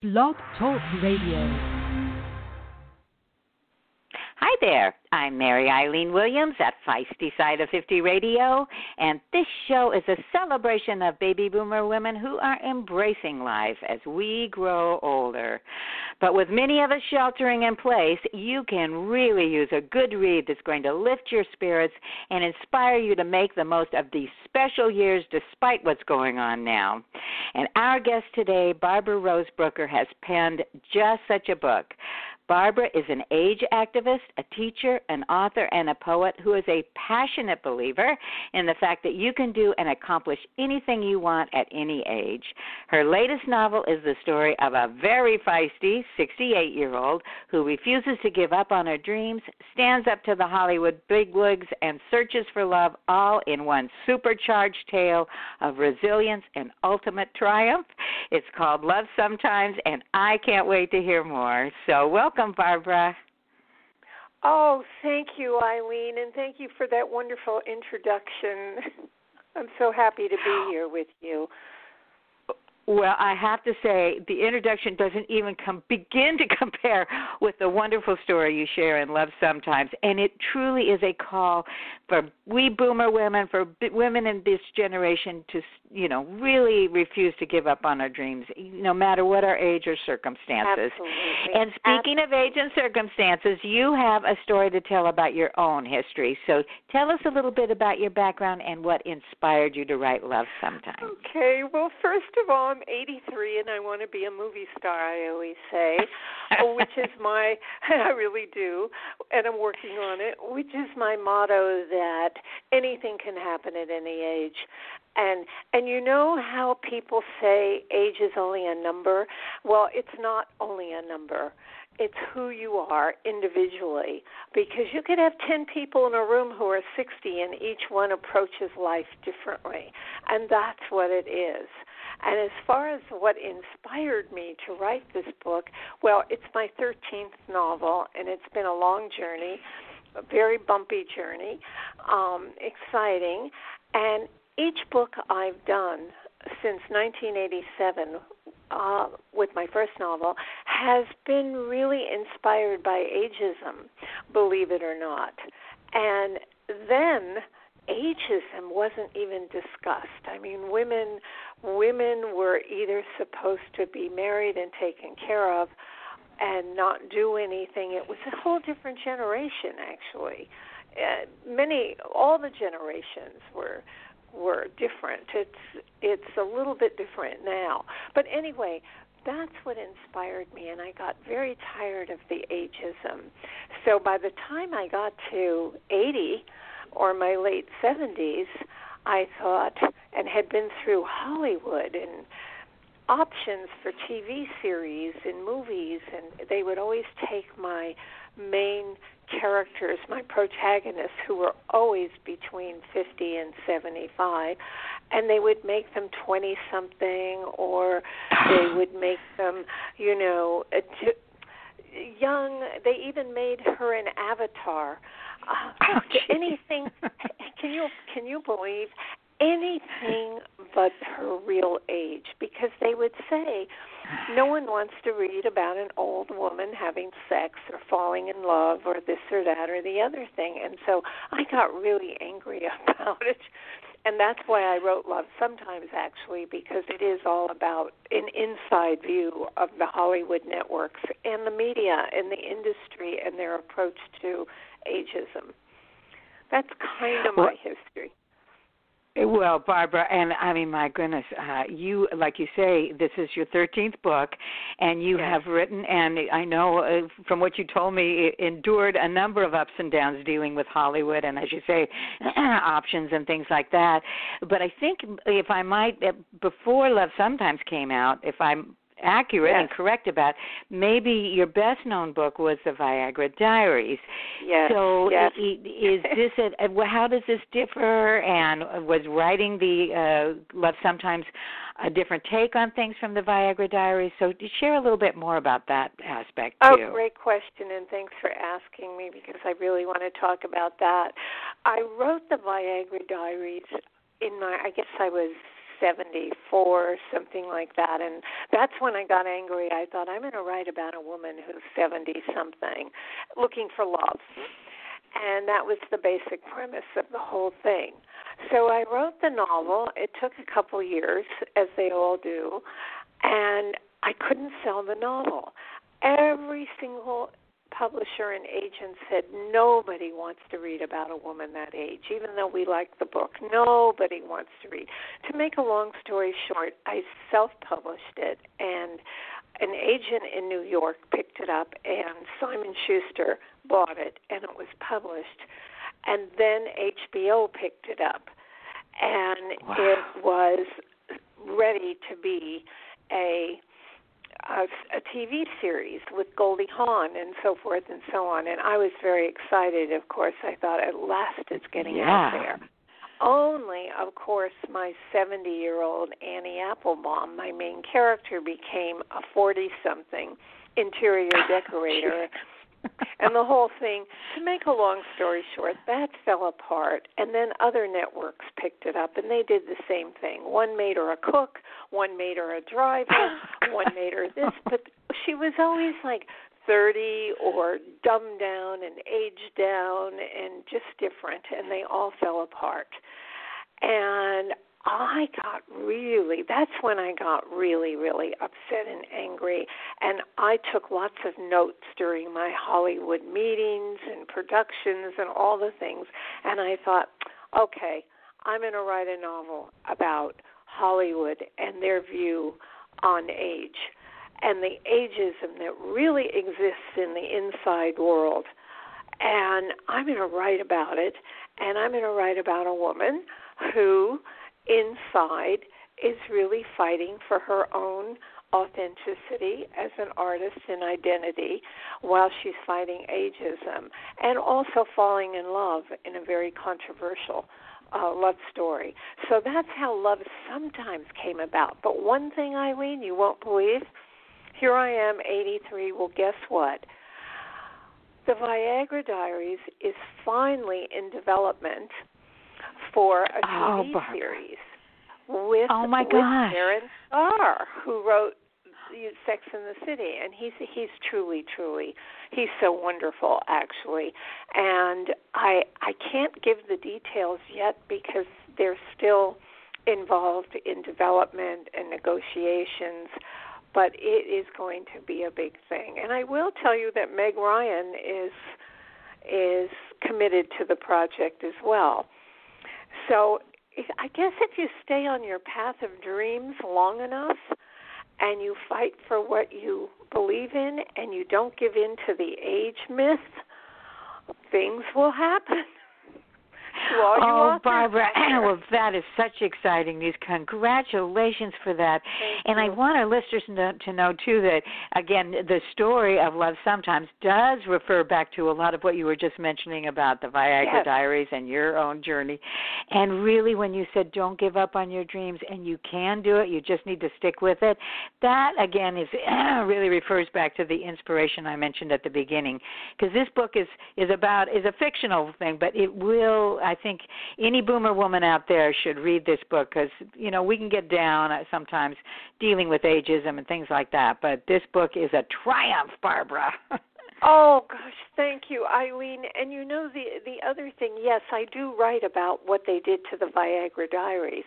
Blog Talk Radio. There. I'm Mary Eileen Williams at Feisty Side of 50 Radio, and this show is a celebration of baby boomer women who are embracing life as we grow older. But with many of us sheltering in place, you can really use a good read that's going to lift your spirits and inspire you to make the most of these special years despite what's going on now. And our guest today, Barbara Rose Brooker, has penned just such a book. Barbara is an age activist, a teacher, an author, and a poet who is a passionate believer in the fact that you can do and accomplish anything you want at any age. Her latest novel is the story of a very feisty 68 year old who refuses to give up on her dreams, stands up to the Hollywood bigwigs, and searches for love all in one supercharged tale of resilience and ultimate triumph. It's called Love Sometimes, and I can't wait to hear more. So, welcome welcome, Barbara. Oh, thank you, Eileen, and thank you for that wonderful introduction. I'm so happy to be here with you. Well, I have to say the introduction doesn't even come begin to compare with the wonderful story you share in Love Sometimes, and it truly is a call for we boomer women, for women in this generation to, you know, really refuse to give up on our dreams, no matter what our age or circumstances. Absolutely. And speaking Absolutely. of age and circumstances, you have a story to tell about your own history. So tell us a little bit about your background and what inspired you to write Love Sometimes. Okay, well, first of all, I'm 83 and I want to be a movie star, I always say, oh, which is my, I really do, and I'm working on it, which is my motto that anything can happen at any age. And and you know how people say age is only a number? Well, it's not only a number. It's who you are individually. Because you could have 10 people in a room who are 60 and each one approaches life differently. And that's what it is. And as far as what inspired me to write this book well it's my 13th novel and it's been a long journey a very bumpy journey um exciting. And each book I've done since 1987 uh, with my first novel has been really inspired by ageism, believe it or not. And then ageism wasn't even discussed. I mean, women women were either supposed to be married and taken care of and not do anything. It was a whole different generation, actually. Uh, many, all the generations were were different. It's it's a little bit different now. But anyway, that's what inspired me and I got very tired of the ageism. So by the time I got to 80 or my late 70s, I thought and had been through Hollywood and options for TV series and movies and they would always take my main characters, my protagonists, who were always between 50 and 75, and they would make them 20 something, or they would make them, you know, a t- young. They even made her an avatar. Uh, Oh, anything? Can you can you believe anything but her real age? Because they would say no one wants to read about an old woman having sex or falling in love or this or that or the other thing. And so I got really angry about it. And that's why I wrote Love Sometimes, actually, because it is all about an inside view of the Hollywood networks and the media and the industry and their approach to ageism. That's kind of my history. Well, Barbara, and I mean, my goodness, uh, you, like you say, this is your 13th book, and you Yes. have written, and I know uh, from what you told me, endured a number of ups and downs dealing with Hollywood, and as you say, options and things like that. But I think, if I might, uh, before Love Sometimes came out, if I'm accurate and correct about, maybe your best known book was the Viagra Diaries. Yes. So yes. is this a, how does this differ? And was writing the uh, Love Sometimes a different take on things from the Viagra Diaries? So to share a little bit more about that aspect Oh, great question, and thanks for asking me because I really want to talk about that. I wrote the Viagra Diaries in my, I guess I was 74, something like that. And that's when I got angry. I thought, I'm going to write about a woman who's 70 something looking for love. And that was the basic premise of the whole thing. So I wrote the novel. It took a couple years, as they all do, and I couldn't sell the novel. Every single publisher and agent said nobody wants to read about a woman that age, even though we like the book. Nobody wants to read. To make a long story short, I self published it, and an agent in New York picked it up, and Simon Schuster bought it, and it was published. And then HBO picked it up, and wow. it was ready to be a a, a TV series with Goldie Hawn and so forth and so on. And I was very excited. Of course, I thought at last it's getting yeah. out there. Only, of course, my 70 year old Annie Applebaum, my main character, became a 40 something interior decorator and the whole thing, to make a long story short, that fell apart. And then other networks picked it up and they did the same thing. One made her a cook, one made her a driver, oh, one made her this. But she was always like 30 or dumbed down and aged down and just different. And they all fell apart. And I got really, that's when I got really, really upset and angry. And I took lots of notes during my Hollywood meetings and productions and all the things. And I thought, okay, I'm going to write a novel about Hollywood and their view on age and the ageism that really exists in the inside world. And I'm going to write about it, and I'm going to write about a woman who inside is really fighting for her own authenticity as an artist and identity while she's fighting ageism and also falling in love in a very controversial uh, love story. So that's how love sometimes came about. But one thing, Eileen, you won't believe here I am, 83. Well, guess what? The Viagra Diaries is finally in development for a TV oh, series with, oh my with gosh. Darren Star, who wrote Sex in the City, and he's he's truly, truly, he's so wonderful, actually. And I I can't give the details yet because they're still involved in development and negotiations. But it is going to be a big thing, and I will tell you that Meg Ryan is is committed to the project as well. So I guess if you stay on your path of dreams long enough and you fight for what you believe in and you don't give in to the age myth, things will happen oh, Barbara, well, that is such exciting news. Congratulations for that. Thank and you. I want our listeners to know, to know, too, that, again, the story of Love Sometimes does refer back to a lot of what you were just mentioning about the Viagra yes. Diaries and your own journey. And really, when you said don't give up on your dreams and you can do it, you just need to stick with it, that, again, is really refers back to the inspiration I mentioned at the beginning. Because this book is, is about, is a fictional thing, but it will, I think any boomer woman out there should read this book because you know we can get down uh, sometimes dealing with ageism and things like that, but this book is a triumph, Barbara. Oh gosh, thank you, Eileen. And you know the the other thing, yes, I do write about what they did to the Viagra Diaries.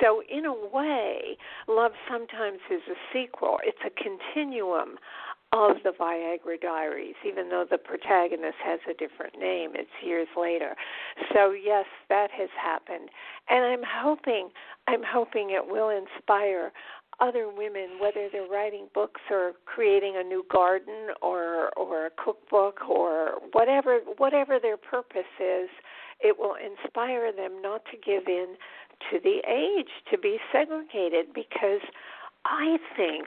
So in a way, Love Sometimes is a sequel. It's a continuum of the Viagra Diaries, even though the protagonist has a different name. It's years later. So yes, that has happened, and I'm hoping I'm hoping it will inspire other women, whether they're writing books or creating a new garden or or a cookbook or whatever whatever their purpose is, it will inspire them not to give in to the age, to be segregated because I think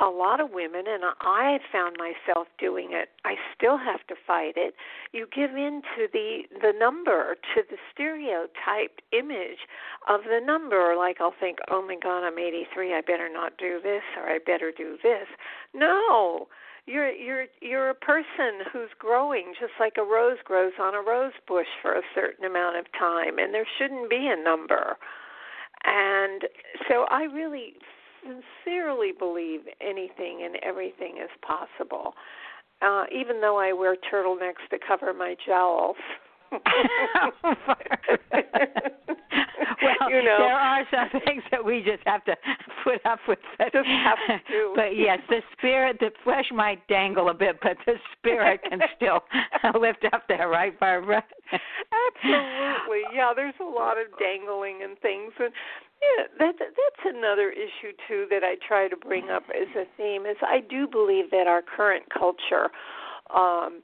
a lot of women, and I found myself doing it. I still have to fight it. You give in to the the number, to the stereotyped image of the number. Like I'll think, oh my God, I'm 83. I better not do this, or I better do this. No, you're you're you're a person who's growing just like a rose grows on a rose bush for a certain amount of time, and there shouldn't be a number And so I really sincerely believe anything and everything is possible. Uh, even though I wear turtlenecks to cover my jowls. well, you know. there are some things that we just have to put up with. But, Just have to. But yes, the spirit, the flesh might dangle a bit, but the spirit can still lift up there, right, Barbara? Absolutely. Yeah, there's a lot of dangling and things and yeah, that that's another issue too that I try to bring up as a theme is I do believe that our current culture um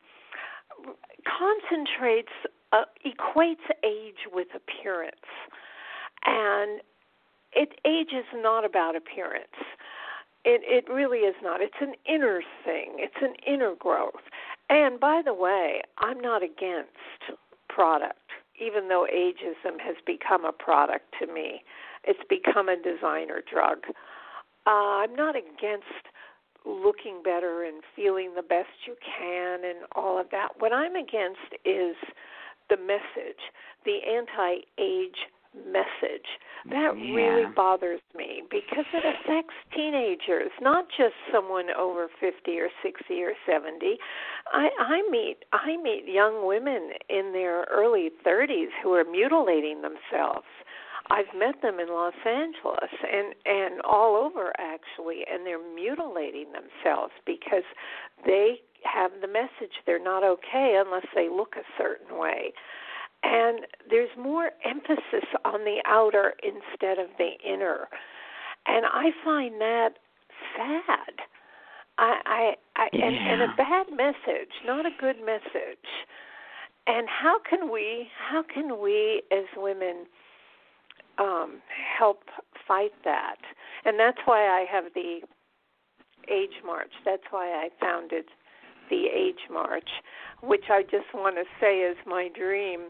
concentrates uh, equates age with appearance. And it age is not about appearance. It it really is not. It's an inner thing. It's an inner growth. And by the way, I'm not against product, even though ageism has become a product to me. It's become a designer drug. Uh, I'm not against looking better and feeling the best you can and all of that. What I'm against is the message, the anti age message. That Yeah. really bothers me because it affects teenagers, not just someone over 50 or 60 or 70. I I meet I meet young women in their early 30s who are mutilating themselves. I've met them in Los Angeles and and all over actually and they're mutilating themselves because they have the message they're not okay unless they look a certain way. And there's more emphasis on the outer instead of the inner. And I find that sad. I I, I and, and a bad message, not a good message. And how can we how can we as women um help fight that? And that's why I have the Age March. That's why I founded the Age March, which I just want to say is my dream.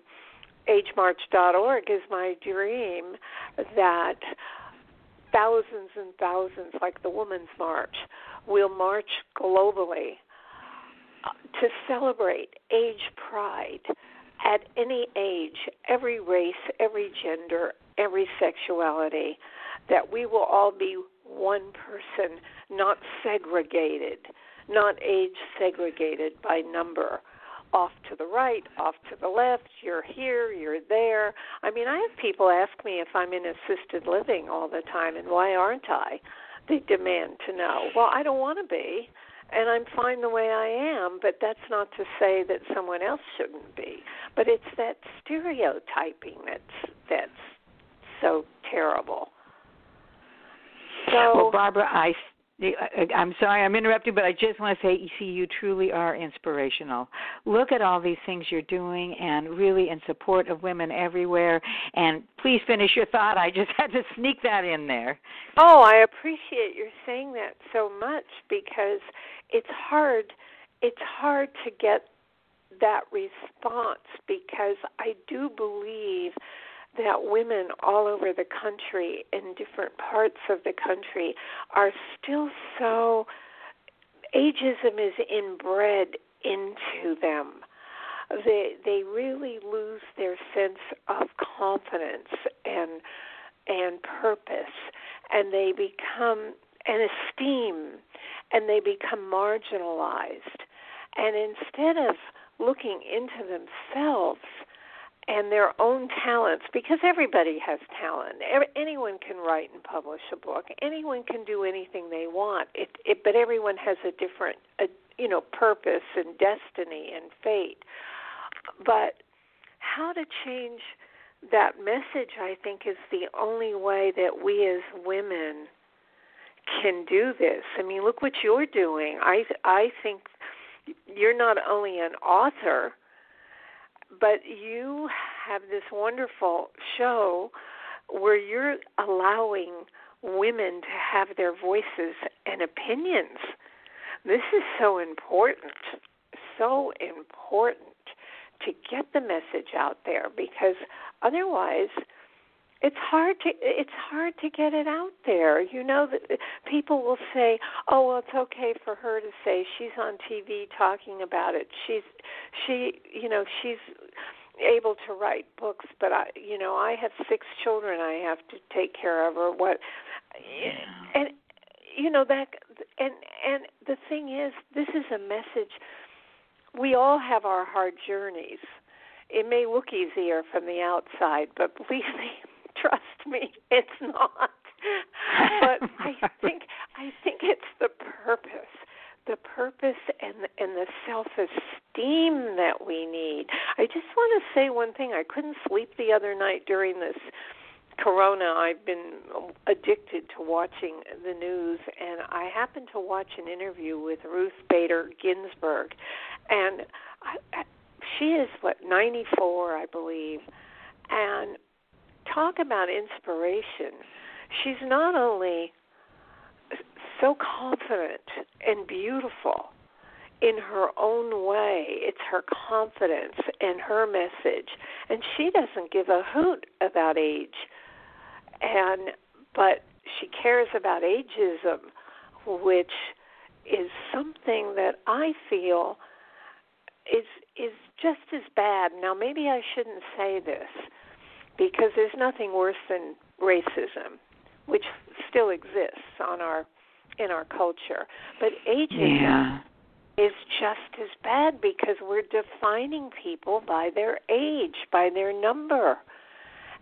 AgeMarch.org is my dream that thousands and thousands, like the Women's March, will march globally uh, to celebrate age pride at any age, every race, every gender, every sexuality, that we will all be one person, not segregated, not age segregated by number. Off to the right, off to the left, you're here, you're there. I mean, I have people ask me if I'm in assisted living all the time, and why aren't I? They demand to know. Well, I don't want to be, and I'm fine the way I am, but that's not to say that someone else shouldn't be. But it's that stereotyping that's that's so terrible. So well, Barbara, I, I'm sorry I'm interrupting, but I just want to say, you see, you truly are inspirational. Look at all these things you're doing, and really in support of women everywhere. And please finish your thought. I just had to sneak that in there. Oh, I appreciate your saying that so much because it's hard it's hard to get that response because I do believe that women all over the country in different parts of the country are still so ageism is inbred into them. They they really lose their sense of confidence and and purpose and they become an esteem and they become marginalized. And instead of looking into themselves and their own talents because everybody has talent. Anyone can write and publish a book. Anyone can do anything they want. It, it but everyone has a different a, you know purpose and destiny and fate. But how to change that message i think is the only way that we as women can do this. I mean look what you're doing. I i think you're not only an author but you have this wonderful show where you're allowing women to have their voices and opinions. This is so important, so important to get the message out there because otherwise it's hard to it's hard to get it out there. You know that people will say, "Oh, well, it's okay for her to say she's on TV talking about it. She's she, you know, she's able to write books, but I, you know, I have six children I have to take care of, or what, yeah. and you know that, and and the thing is, this is a message. We all have our hard journeys. It may look easier from the outside, but believe me, trust me, it's not. but I think I think it's the purpose the purpose and and the self-esteem that we need. I just want to say one thing. I couldn't sleep the other night during this corona. I've been addicted to watching the news and I happened to watch an interview with Ruth Bader Ginsburg and I, she is what 94, I believe. And talk about inspiration. She's not only so confident and beautiful in her own way. It's her confidence and her message. And she doesn't give a hoot about age. And but she cares about ageism, which is something that I feel is is just as bad. Now maybe I shouldn't say this because there's nothing worse than racism, which still exists on our in our culture. But ageism yeah. is just as bad because we're defining people by their age, by their number.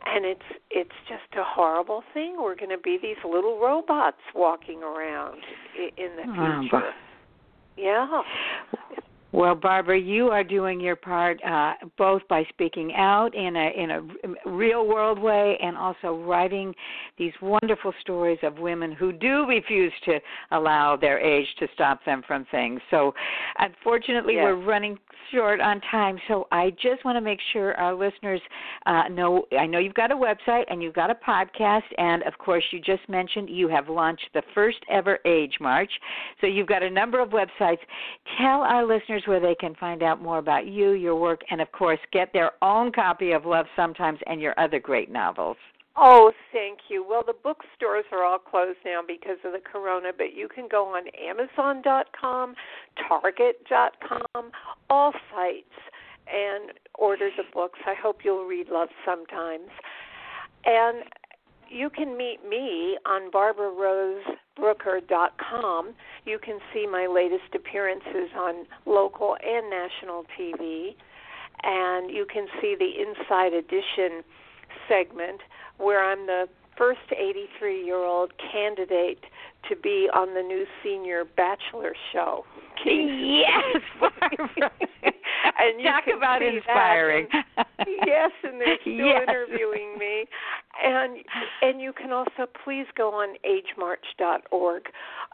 And it's it's just a horrible thing. We're going to be these little robots walking around in the ah, future. Oh, yeah. Well, Barbara, you are doing your part uh, both by speaking out in a in a real world way and also writing these wonderful stories of women who do refuse to allow their age to stop them from things. So, unfortunately, yes. we're running short on time. So, I just want to make sure our listeners uh, know. I know you've got a website and you've got a podcast, and of course, you just mentioned you have launched the first ever Age March. So, you've got a number of websites. Tell our listeners where they can find out more about you, your work, and of course, get their own copy of Love Sometimes and your other great novels. Oh, thank you. Well, the bookstores are all closed now because of the corona, but you can go on Amazon.com, Target.com, all sites, and order the books. I hope you'll read Love Sometimes. And you can meet me on barbararosebrooker.com. You can see my latest appearances on local and national TV, and you can see the Inside Edition segment where I'm the first 83 year old candidate to be on the new senior bachelor show. Yes, and you talk can about inspiring. That. yes, and they're still yes. interviewing me. And and you can also please go on agemarch.org.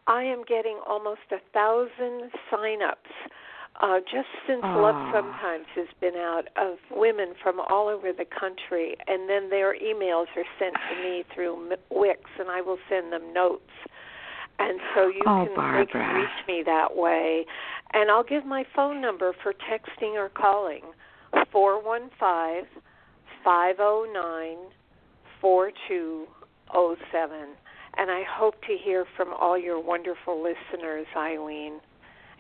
I am getting almost a thousand sign-ups uh, just since Love Sometimes has been out of women from all over the country, and then their emails are sent to me through Wix, and I will send them notes. And so you oh, can Barbara. they can reach me that way. And I'll give my phone number for texting or calling four one five five zero oh nine four two zero oh seven. And I hope to hear from all your wonderful listeners, Eileen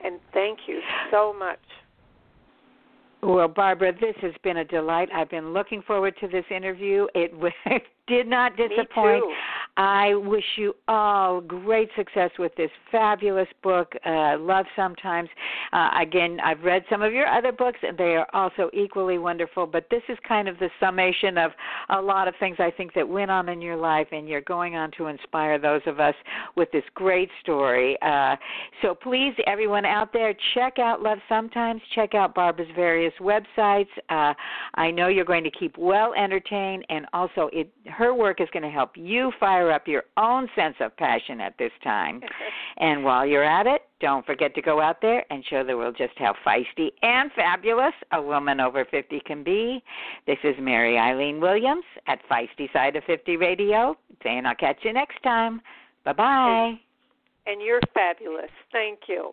and thank you so much. Well, Barbara, this has been a delight. I've been looking forward to this interview. It did not disappoint. I wish you all great success with this fabulous book, uh, Love Sometimes. Uh, again, I've read some of your other books, and they are also equally wonderful. But this is kind of the summation of a lot of things I think that went on in your life, and you're going on to inspire those of us with this great story. Uh, so please, everyone out there, check out Love Sometimes. Check out Barbara's various websites. Uh, I know you're going to keep well entertained, and also it her work is going to help you fire up your own sense of passion at this time. and while you're at it, don't forget to go out there and show the world just how feisty and fabulous a woman over 50 can be. This is Mary Eileen Williams at Feisty Side of 50 Radio, saying I'll catch you next time. Bye bye. And you're fabulous. Thank you.